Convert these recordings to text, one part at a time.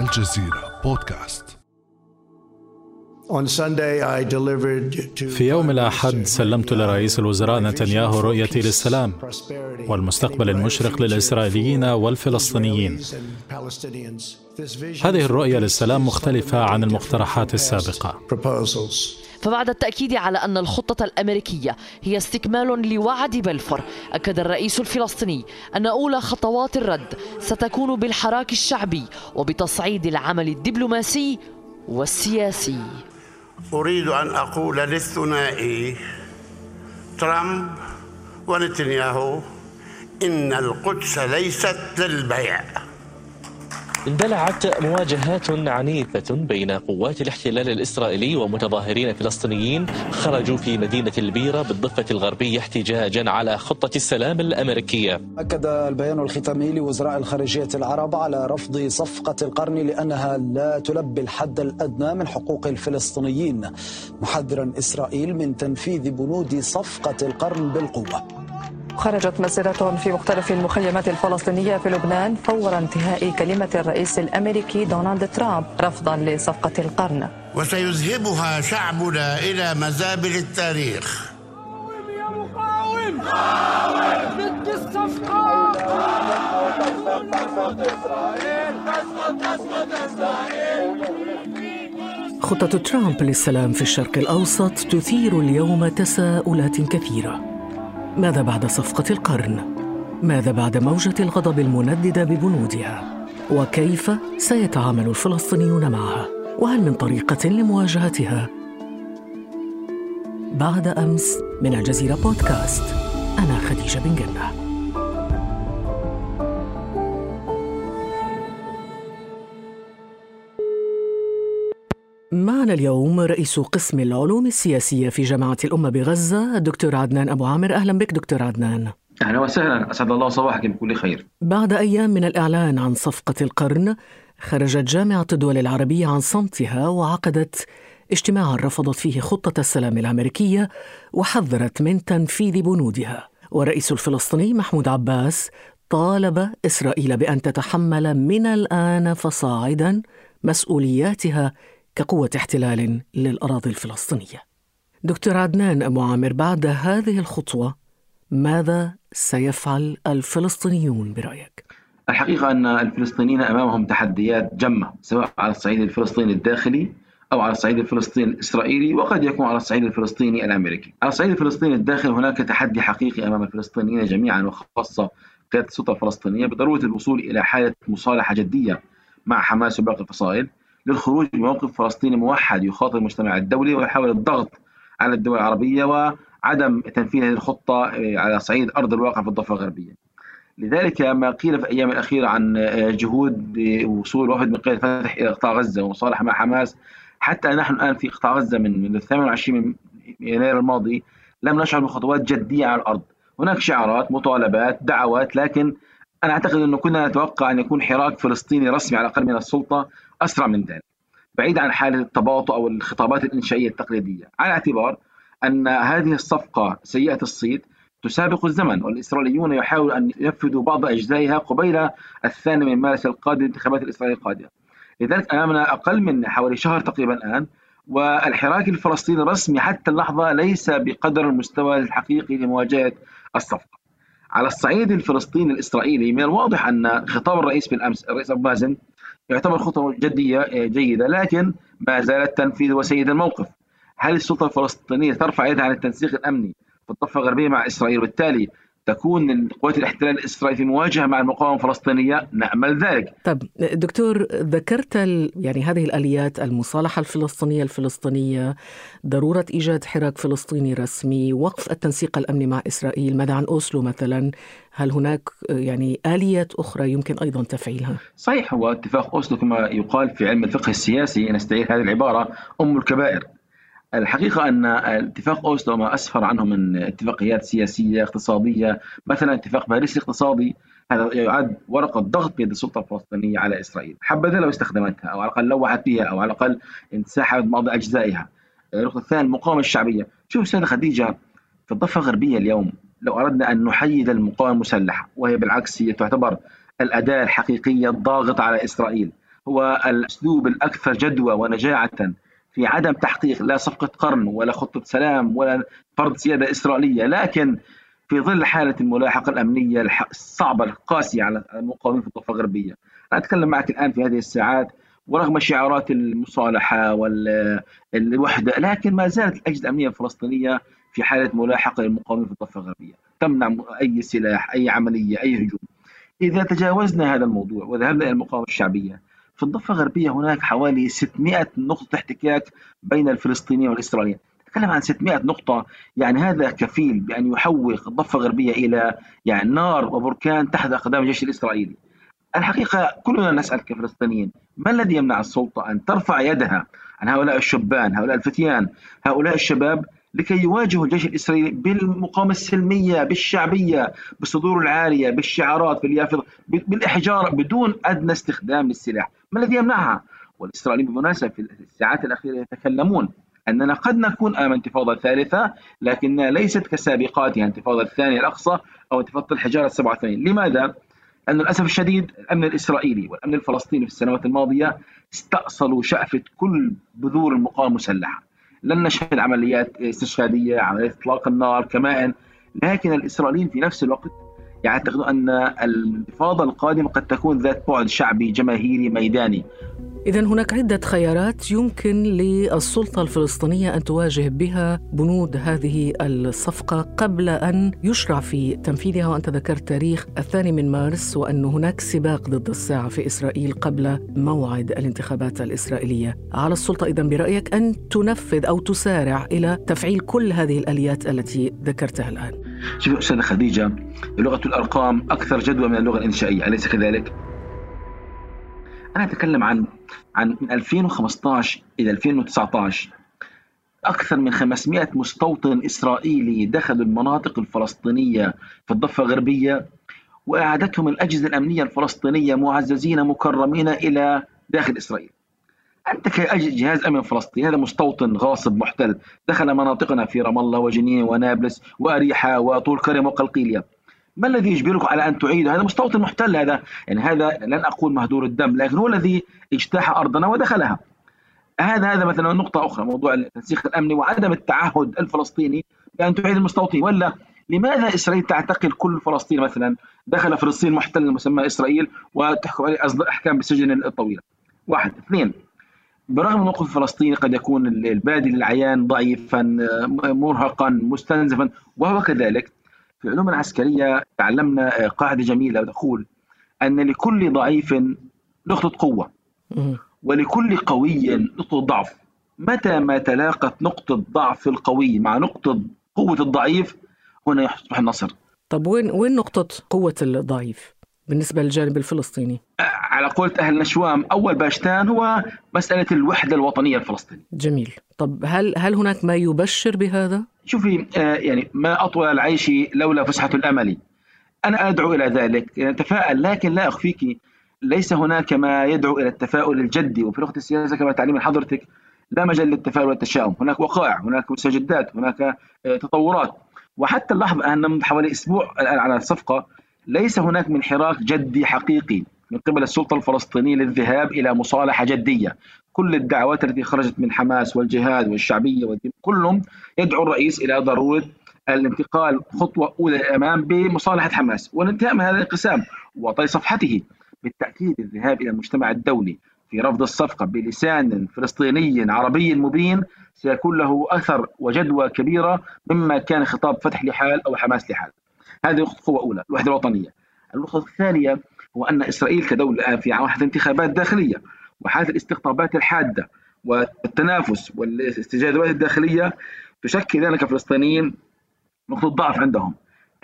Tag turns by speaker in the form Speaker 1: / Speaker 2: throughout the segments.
Speaker 1: الجزيرة بودكاست.
Speaker 2: في يوم الأحد سلمت لرئيس الوزراء نتنياهو رؤيتي للسلام والمستقبل المشرق للإسرائيليين والفلسطينيين. هذه الرؤية للسلام مختلفة عن المقترحات السابقة.
Speaker 3: فبعد التأكيد على أن الخطة الأمريكية هي استكمال لوعد بلفور أكد الرئيس الفلسطيني أن أولى خطوات الرد ستكون بالحراك الشعبي وبتصعيد العمل الدبلوماسي والسياسي.
Speaker 4: أريد أن أقول للثنائي ترامب ونتنياهو إن القدس ليست للبيع.
Speaker 5: اندلعت مواجهات عنيفة بين قوات الاحتلال الإسرائيلي ومتظاهرين فلسطينيين خرجوا في مدينة البيرة بالضفة الغربية احتجاجا على خطة السلام الأمريكية.
Speaker 6: أكد البيان الختامي لوزراء الخارجية العرب على رفض صفقة القرن لأنها لا تلبي الحد الأدنى من حقوق الفلسطينيين. محذرا إسرائيل من تنفيذ بنود صفقة القرن بالقوة.
Speaker 7: خرجت مسيرة في مختلف المخيمات الفلسطينية في لبنان فور انتهاء كلمة الرئيس الأمريكي دونالد ترامب رفضا لصفقة القرن.
Speaker 4: وسيذهبها شعبنا إلى مزابل التاريخ.
Speaker 8: يا مقاوم ضد الصفقة
Speaker 9: خطة ترامب للسلام في الشرق الأوسط تثير اليوم تساؤلات كثيرة. ماذا بعد صفقة القرن؟ ماذا بعد موجة الغضب المنددة ببنودها؟ وكيف سيتعامل الفلسطينيون معها؟ وهل من طريقة لمواجهتها؟ بعد أمس من الجزيرة بودكاست أنا خديجة بن جنة معنا اليوم رئيس قسم العلوم السياسية في جامعة الأمة بغزة الدكتور عدنان أبو عامر. أهلا بك دكتور عدنان.
Speaker 10: أهلا وسهلا. أسعد الله صباحك بكل خير.
Speaker 9: بعد أيام من الإعلان عن صفقة القرن خرجت جامعة الدول العربية عن صمتها وعقدت اجتماعا رفضت فيه خطة السلام الأمريكية وحذرت من تنفيذ بنودها. والرئيس الفلسطيني محمود عباس طالب إسرائيل بأن تتحمل من الآن فصاعدا مسؤولياتها كقوة احتلال للأراضي الفلسطينية. دكتور عدنان أبو عامر بعد هذه الخطوة ماذا سيفعل الفلسطينيون برأيك؟
Speaker 10: الحقيقة أن الفلسطينيين أمامهم تحديات جمة سواء على الصعيد الفلسطيني الداخلي أو على الصعيد الفلسطيني الإسرائيلي وقد يكون على الصعيد الفلسطيني الأمريكي على الصعيد الفلسطيني الداخلي هناك تحدي حقيقي أمام الفلسطينيين جميعا وخاصة قيادة السلطة الفلسطينية بضرورة الوصول إلى حالة مصالحة جدية مع حماس وباقي الفصائل للخروج بموقف فلسطيني موحد يخاطب المجتمع الدولي ويحاول الضغط على الدول العربية وعدم تنفيذ هذه الخطة آه، على صعيد أرض الواقع في الضفة الغربية. لذلك ما قيل في الأيام الأخيرة عن آه، جهود وصول وفد من قيادة فتح إلى قطاع غزة ومصالحة مع حماس حتى نحن الآن في قطاع غزة من من 28 من يناير الماضي لم نشعر بخطوات جدية على الأرض. هناك شعارات مطالبات دعوات لكن أنا أعتقد أنه كنا نتوقع أن يكون حراك فلسطيني رسمي على الأقل من السلطة أسرع من ذلك بعيد عن حالة التباطؤ أو الخطابات الإنشائية التقليدية. على اعتبار أن هذه الصفقة سيئة الصيت تسابق الزمن والإسرائيليون يحاولوا أن ينفذوا بعض أجزائها قبيل الثاني من مارس القادم الانتخابات الإسرائيلية القادمة. لذلك أمامنا أقل من حوالي شهر تقريبا الآن والحراك الفلسطيني الرسمي حتى اللحظة ليس بقدر المستوى الحقيقي لمواجهة الصفقة. على الصعيد الفلسطيني الإسرائيلي من الواضح أن خطاب الرئيس بالأمس الرئيس أبو مازن يعتبر خطوة جدية آه، جيدة لكن ما زال التنفيذ وسيد الموقف. هل السلطة الفلسطينية ترفع يدها عن التنسيق الأمني في الضفة الغربية مع إسرائيل؟ وبالتالي تكون قوات الاحتلال الإسرائيلي في مواجهة مع المقاومة الفلسطينية نامل ذلك.
Speaker 9: طب دكتور ذكرت يعني هذه الآليات المصالحة الفلسطينية الفلسطينية ضرورة إيجاد حراك فلسطيني رسمي، وقف التنسيق الأمني مع إسرائيل، ماذا عن أوسلو مثلا؟ هل هناك يعني آليات أخرى يمكن أيضا تفعيلها؟
Speaker 10: صحيح هو اتفاق أوسلو كما يقال في علم الفقه السياسي نستعير هذه العبارة أم الكبائر. الحقيقة أن اتفاق أوسلو ما أسفر عنه من اتفاقيات سياسية اقتصادية مثلا اتفاق باريس الاقتصادي هذا يعد ورقة ضغط بيد السلطة الفلسطينية على إسرائيل. حبذا لو استخدمتها أو على الأقل لوحت بها أو على الأقل انسحبت بعض أجزائها. النقطة الثانية المقاومة الشعبية. شوف سيدة خديجة في الضفة الغربية اليوم لو أردنا أن نحيد المقاومة المسلحة وهي بالعكس هي تعتبر الأداة الحقيقية الضاغطة على إسرائيل. هو الأسلوب الأكثر جدوى ونجاعة في عدم تحقيق لا صفقة قرن ولا خطة سلام ولا فرض سيادة إسرائيلية لكن في ظل حالة الملاحقة الأمنية الصعبة القاسية على المقاومين في الضفة الغربية. أنا أتكلم معك الآن في هذه الساعات ورغم شعارات المصالحة والوحدة لكن ما زالت الأجهزة الأمنية الفلسطينية في حالة ملاحقة للمقاومين في الضفة الغربية. تمنع أي سلاح أي عملية أي هجوم. إذا تجاوزنا هذا الموضوع وذهبنا إلى المقاومة الشعبية في الضفة الغربية هناك حوالي 600 نقطة احتكاك بين الفلسطينيين والإسرائيليين. نتكلم عن 600 نقطة يعني هذا كفيل بأن يحوق الضفة الغربية إلى يعني نار وبركان تحت أقدام الجيش الإسرائيلي. الحقيقة كلنا نسأل كفلسطينيين ما الذي يمنع السلطة أن ترفع يدها عن هؤلاء الشبان هؤلاء الفتيان هؤلاء الشباب لكي يواجهوا الجيش الإسرائيلي بالمقاومة السلمية بالشعبية بالصدور العالية بالشعارات باليافطة بالإحجار بدون أدنى استخدام للسلاح. ما الذي يمنعها؟ والإسرائيليين بالمناسبة في الساعات الأخيرة يتكلمون أننا قد نكون أمام انتفاضة ثالثة لكنها ليست كسابقاتها انتفاضة الثانية الأقصى أو انتفاضة الحجارة 87 لماذا؟ أن للأسف الشديد الأمن الإسرائيلي والأمن الفلسطيني في السنوات الماضية استأصلوا شأفة كل بذور المقاومة المسلحة لن نشهد عمليات استشهادية عمليات إطلاق النار كمائن لكن الإسرائيليين في نفس الوقت يعتقدون أن الانتفاضة القادمة قد تكون ذات بعد شعبي جماهيري ميداني.
Speaker 9: إذا هناك عدة خيارات يمكن للسلطة الفلسطينية أن تواجه بها بنود هذه الصفقة قبل أن يشرع في تنفيذها. وأنت ذكرت تاريخ الثاني من مارس وأن هناك سباق ضد الساعة في إسرائيل قبل موعد الانتخابات الإسرائيلية. على السلطة إذا برأيك أن تنفذ أو تسارع إلى تفعيل كل هذه الآليات التي ذكرتها الآن.
Speaker 10: شوف أستاذة خديجة لغة الأرقام أكثر جدوى من اللغة الإنشائية أليس كذلك؟ أنا أتكلم عن عن من 2015 إلى 2019 أكثر من 500 مستوطن إسرائيلي دخلوا المناطق الفلسطينية في الضفة الغربية وأعادتهم الأجهزة الأمنية الفلسطينية معززين مكرمين إلى داخل إسرائيل. أنت كجهاز أمن فلسطيني هذا مستوطن غاصب محتل دخل مناطقنا في رام الله وجنين ونابلس وأريحة وطول كرم وقلقيلية. ما الذي يجبرك على أن تعيد؟ هذا مستوطن محتل هذا. يعني هذا لن أقول مهدور الدم لكن هو الذي اجتاح أرضنا ودخلها. هذا هذا مثلا نقطة أخرى موضوع التنسيق الأمني وعدم التعهد الفلسطيني بأن تعيد المستوطنين. ولا لماذا إسرائيل تعتقل كل فلسطيني مثلا؟ دخل فلسطين محتل مسمى إسرائيل وتحكم عليه أحكام بالسجن الطويلة. واحد. اثنين. برغم موقف الفلسطيني قد يكون البادي للعيان ضعيفا مرهقا مستنزفا وهو كذلك في العلوم العسكرية تعلمنا قاعدة جميلة. تقول أن لكل ضعيف نقطة قوة ولكل قوي نقطة ضعف. متى ما تلاقت نقطة ضعف القوي مع نقطة قوة الضعيف هنا يصبح النصر
Speaker 9: طب وين وين نقطة قوة الضعيف؟ بالنسبة للجانب الفلسطيني؟
Speaker 10: على قولة أهل نشوام أول باشتان هو مسألة الوحدة الوطنية الفلسطينية.
Speaker 9: جميل. طب هل هل هناك ما يبشر بهذا؟
Speaker 10: شوفي يعني ما أطول العيش لولا فسحة الأمل. أنا أدعو إلى ذلك نتفائل لكن لا أخفيك ليس هناك ما يدعو إلى التفاؤل الجدي. وفي لغة السياسة كما تعلم حضرتك لا مجال للتفاؤل والتشاؤم. هناك وقائع هناك مستجدات هناك تطورات. وحتى اللحظة أن من حوالي أسبوع الآن على الصفقة ليس هناك من حراك جدي حقيقي من قبل السلطة الفلسطينية للذهاب إلى مصالحة جدية. كل الدعوات التي خرجت من حماس والجهاد والشعبية كلهم يدعو الرئيس إلى ضرورة الانتقال خطوة أولى للأمام بمصالحة حماس. والانتهاء من هذا الانقسام وطي صفحته بالتأكيد الذهاب إلى المجتمع الدولي. في رفض الصفقة بلسان فلسطيني عربي مبين سيكون له أثر وجدوى كبيرة مما كان خطاب فتح لحال أو حماس لحال. هذه نقطة قوة أولى الوحدة الوطنية. النقطة الثانية هو أن إسرائيل كدولة الآن في مرحلة انتخابات داخلية وحالة الاستقطابات الحادة والتنافس والاستجابات الداخلية تشكل لنا كفلسطينيين نقطة ضعف عندهم.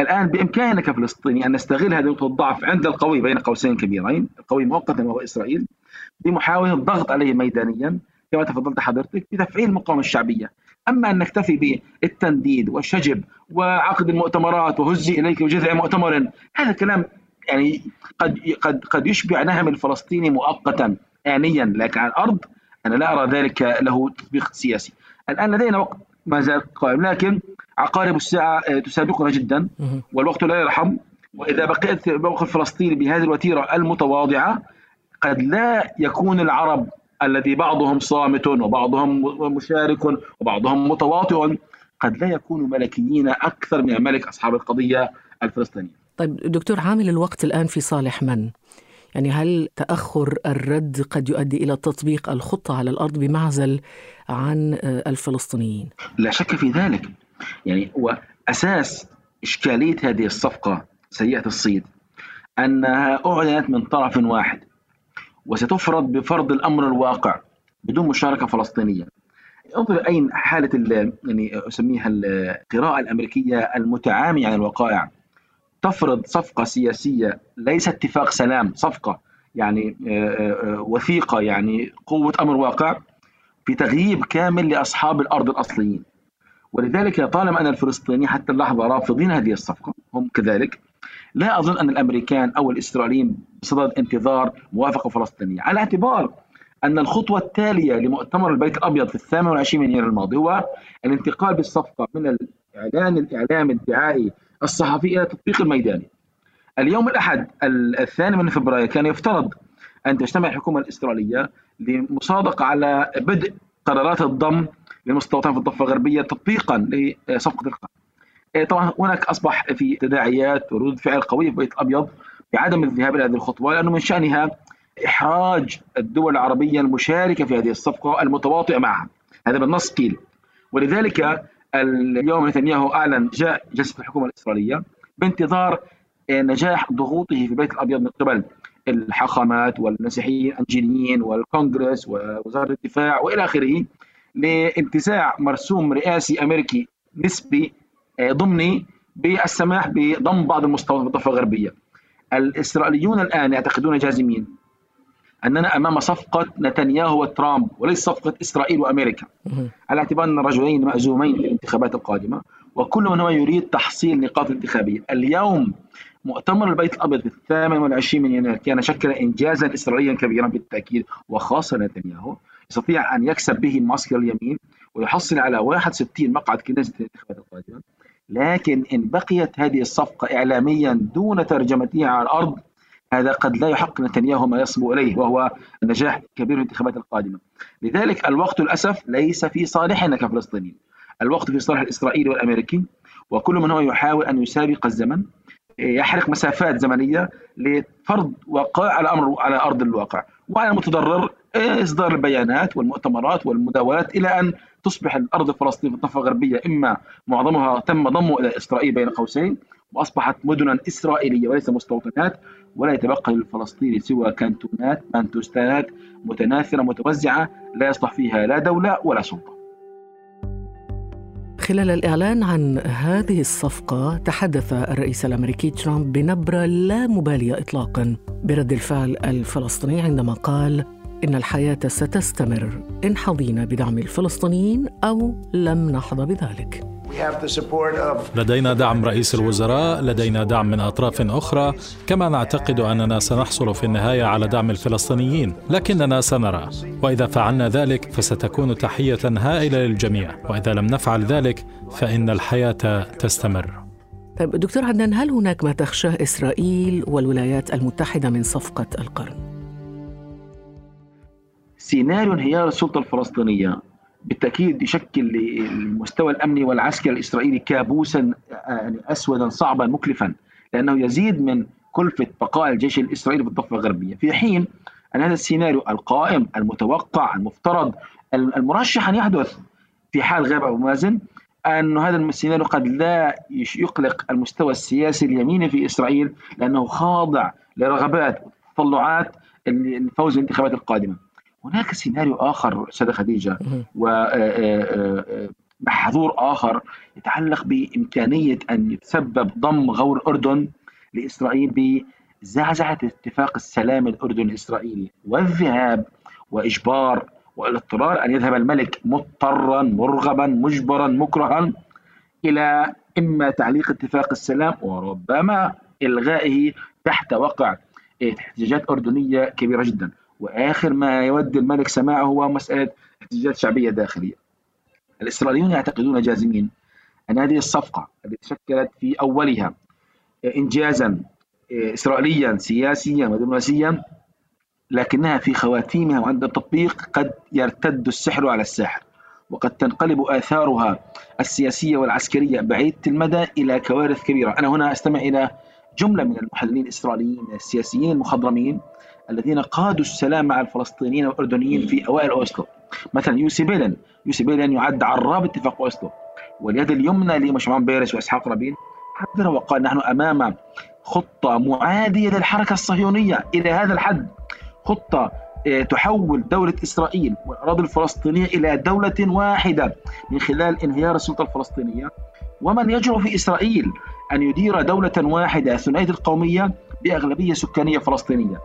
Speaker 10: الآن بإمكاننا كفلسطيني أن نستغل هذه نقطة الضعف عند القوي بين قوسين كبيرين القوي مؤقتا وهو إسرائيل بمحاولة الضغط عليه ميدانيا كما تفضلت حضرتك بتفعيل المقاومة الشعبية. أما أن نكتفي بالتنديد والشجب وعقد المؤتمرات وهزي إليك بجذع مؤتمر هذا كلام يعني قد قد قد يشبع نهم الفلسطيني مؤقتا آنيا لكن على الأرض أنا لا أرى ذلك له تطبيق سياسي. الآن لدينا وقت ما زال قائم لكن عقارب الساعة آه، تسابقنا جدا والوقت لا يرحم. وإذا بقيت الموقف الفلسطيني بهذه الوتيرة المتواضعة قد لا يكون العرب الذي بعضهم صامت وبعضهم مشارك وبعضهم متواطئ قد لا يكونوا ملكيين أكثر من ملك أصحاب القضية الفلسطينية
Speaker 9: طيب دكتور عامل الوقت الآن في صالح من؟ يعني هل تأخر الرد قد يؤدي إلى تطبيق الخطة على الأرض بمعزل عن الفلسطينيين؟
Speaker 10: لا شك في ذلك يعني وأساس إشكالية هذه الصفقة سيئة الصيد أنها أعلنت من طرف واحد وستفرض بفرض الأمر الواقع بدون مشاركة فلسطينية. انظر أين حالة يعني أسميها القراءة الأمريكية المتعامية عن الوقائع. تفرض صفقة سياسية ليس اتفاق سلام صفقة يعني آه، آه، وثيقة يعني قوة أمر واقع في تغييب كامل لأصحاب الأرض الأصليين. ولذلك طالما أن الفلسطينيين حتى اللحظة رافضين هذه الصفقة هم كذلك لا أظن أن الأمريكان أو الإسرائيليين بصدد انتظار موافقة فلسطينية. على اعتبار أن الخطوة التالية لمؤتمر البيت الأبيض في الثامن والعشرين من يناير الماضي هو الانتقال بالصفقة من الإعلان الإعلامي الدعائي الصحفي إلى التطبيق الميداني اليوم الأحد الثاني من فبراير كان يفترض أن تجتمع الحكومة الإسرائيلية لمصادقة على بدء قرارات الضم للمستوطنين في الضفة الغربية تطبيقا لصفقة القرن إيه، طبعا هناك أصبح في تداعيات وردود فعل قوية في البيت الأبيض بعدم الذهاب إلى هذه الخطوة لأنه من شأنها إحراج الدول العربية المشاركة في هذه الصفقة المتواطئة معها. هذا بالنص قيل. ولذلك اليوم نتنياهو أعلن جاء جلسة الحكومة الإسرائيلية بانتظار نجاح ضغوطه في البيت الأبيض من قبل الحاخامات والمسيحيين الإنجيليين والكونغرس ووزارة الدفاع وإلى آخره لانتزاع مرسوم رئاسي أمريكي نسبي آه، ضمني بالسماح بضم بعض المستوطنات الضفة الغربية. الإسرائيليون الآن يعتقدون جازمين أننا أمام صفقة نتنياهو وترامب وليس صفقة إسرائيل وأمريكا. على اعتبار أن الرجلين مأزومين في الانتخابات القادمة وكل من هو يريد تحصيل نقاط انتخابية. اليوم مؤتمر البيت الأبيض في الثامن والعشرين من يناير كان شكل انجازا اسرائيليا كبيرا بالتأكيد وخاصة نتنياهو. يستطيع أن يكسب به معسكر اليمين ويحصل على 61 مقعد كنيسه الانتخابات القادمة. لكن إن بقيت هذه الصفقة اعلاميا دون ترجمتها على الأرض هذا قد لا يحقق نتنياهو ما يصبو إليه وهو النجاح الكبير في الانتخابات القادمة. لذلك الوقت للأسف ليس في صالحنا كفلسطينيين. الوقت في صالح الاسرائيلي والامريكي وكل من هو يحاول أن يسابق الزمن يحرق مسافات زمنية لفرض وقائع على أمر على أرض الواقع وعلى المتضرر إصدار البيانات والمؤتمرات والمداولات إلى أن تصبح الأرض الفلسطينية في الضفه الغربية. إما معظمها تم ضمه إلى إسرائيل بين قوسين وأصبحت مدنا إسرائيلية وليس مستوطنات ولا يتبقى للفلسطيني سوى كانتونات مانتوستانات متناثرة متوزعة لا يصلح فيها لا دولة ولا سلطة.
Speaker 9: خلال الإعلان عن هذه الصفقة تحدث الرئيس الأمريكي ترامب بنبرة لا مبالية إطلاقا. برد الفعل الفلسطيني عندما قال إن الحياة ستستمر إن حظينا بدعم الفلسطينيين أو لم نحظى بذلك.
Speaker 2: لدينا دعم رئيس الوزراء لدينا دعم من أطراف أخرى كما نعتقد أننا سنحصل في النهاية على دعم الفلسطينيين لكننا سنرى وإذا فعلنا ذلك فستكون تحية هائلة للجميع وإذا لم نفعل ذلك فإن الحياة تستمر.
Speaker 9: طيب دكتور عدنان هل هناك ما تخشاه إسرائيل والولايات المتحدة من صفقة القرن؟
Speaker 10: سيناريو انهيار السلطة الفلسطينية. بالتأكيد يشكل المستوى الأمني والعسكري الإسرائيلي كابوسا يعني اسودا صعبا مكلفا لأنه يزيد من كلفة بقاء الجيش الإسرائيلي في الضفة الغربية. في حين أن هذا السيناريو القائم المتوقع المفترض المرشح أن يحدث في حال غياب ابو مازن أن هذا السيناريو قد لا يقلق المستوى السياسي اليميني في إسرائيل لأنه خاضع لرغبات وتطلعات الفوز بالانتخابات القادمة. هناك سيناريو آخر أستاذة خديجة ومحظور آه، آه، آه، آخر يتعلق بإمكانية أن يتسبب ضم غور الاردن لإسرائيل بزعزعة اتفاق السلام الأردني الإسرائيلي والذهاب وإجبار والاضطرار أن يذهب الملك مضطرا مرغبا مجبرا مكرها إلى إما تعليق اتفاق السلام وربما إلغائه تحت وقع احتجاجات أردنية كبيرة جدا. وآخر ما يود الملك سماعه هو مسألة احتجاجات شعبية داخلية. الإسرائيليون يعتقدون جازمين أن هذه الصفقة التي شكلت في أولها انجازا اسرائيليا سياسيا ودبلوماسيا لكنها في خواتيمها وعند التطبيق قد يرتد السحر على الساحر وقد تنقلب آثارها السياسية والعسكرية بعيدة المدى إلى كوارث كبيرة أنا هنا أستمع إلى جملة من المحللين الإسرائيليين السياسيين المخضرمين الذين قادوا السلام مع الفلسطينيين والأردنيين في أوائل أوسلو. مثلا يوسي بيلن. يوسي بيلن يعد عراب اتفاق أوسلو. واليد اليمنى لمشروع بيرس وإسحاق رابين حذر وقال نحن أمام خطة معادية للحركة الصهيونية. إلى هذا الحد خطة آه، تحول دولة إسرائيل والأراضي الفلسطينية إلى دولة واحدة من خلال انهيار السلطة الفلسطينية. ومن يجرؤ في إسرائيل أن يدير دولة واحدة ثنائية القومية بأغلبية سكانية فلسطينية.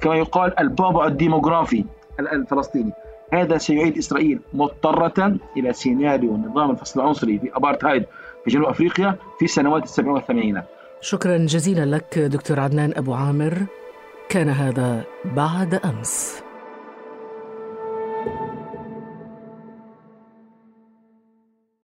Speaker 10: كما يقال البعبع الديموغرافي الفلسطيني. هذا سيعيد إسرائيل مضطرة إلى سيناريو نظام الفصل العنصري في أبارتهايد في جنوب أفريقيا في سنوات السبعين والثمانينات
Speaker 9: شكرا جزيلا لك دكتور عدنان أبو عامر. كان هذا بعد أمس.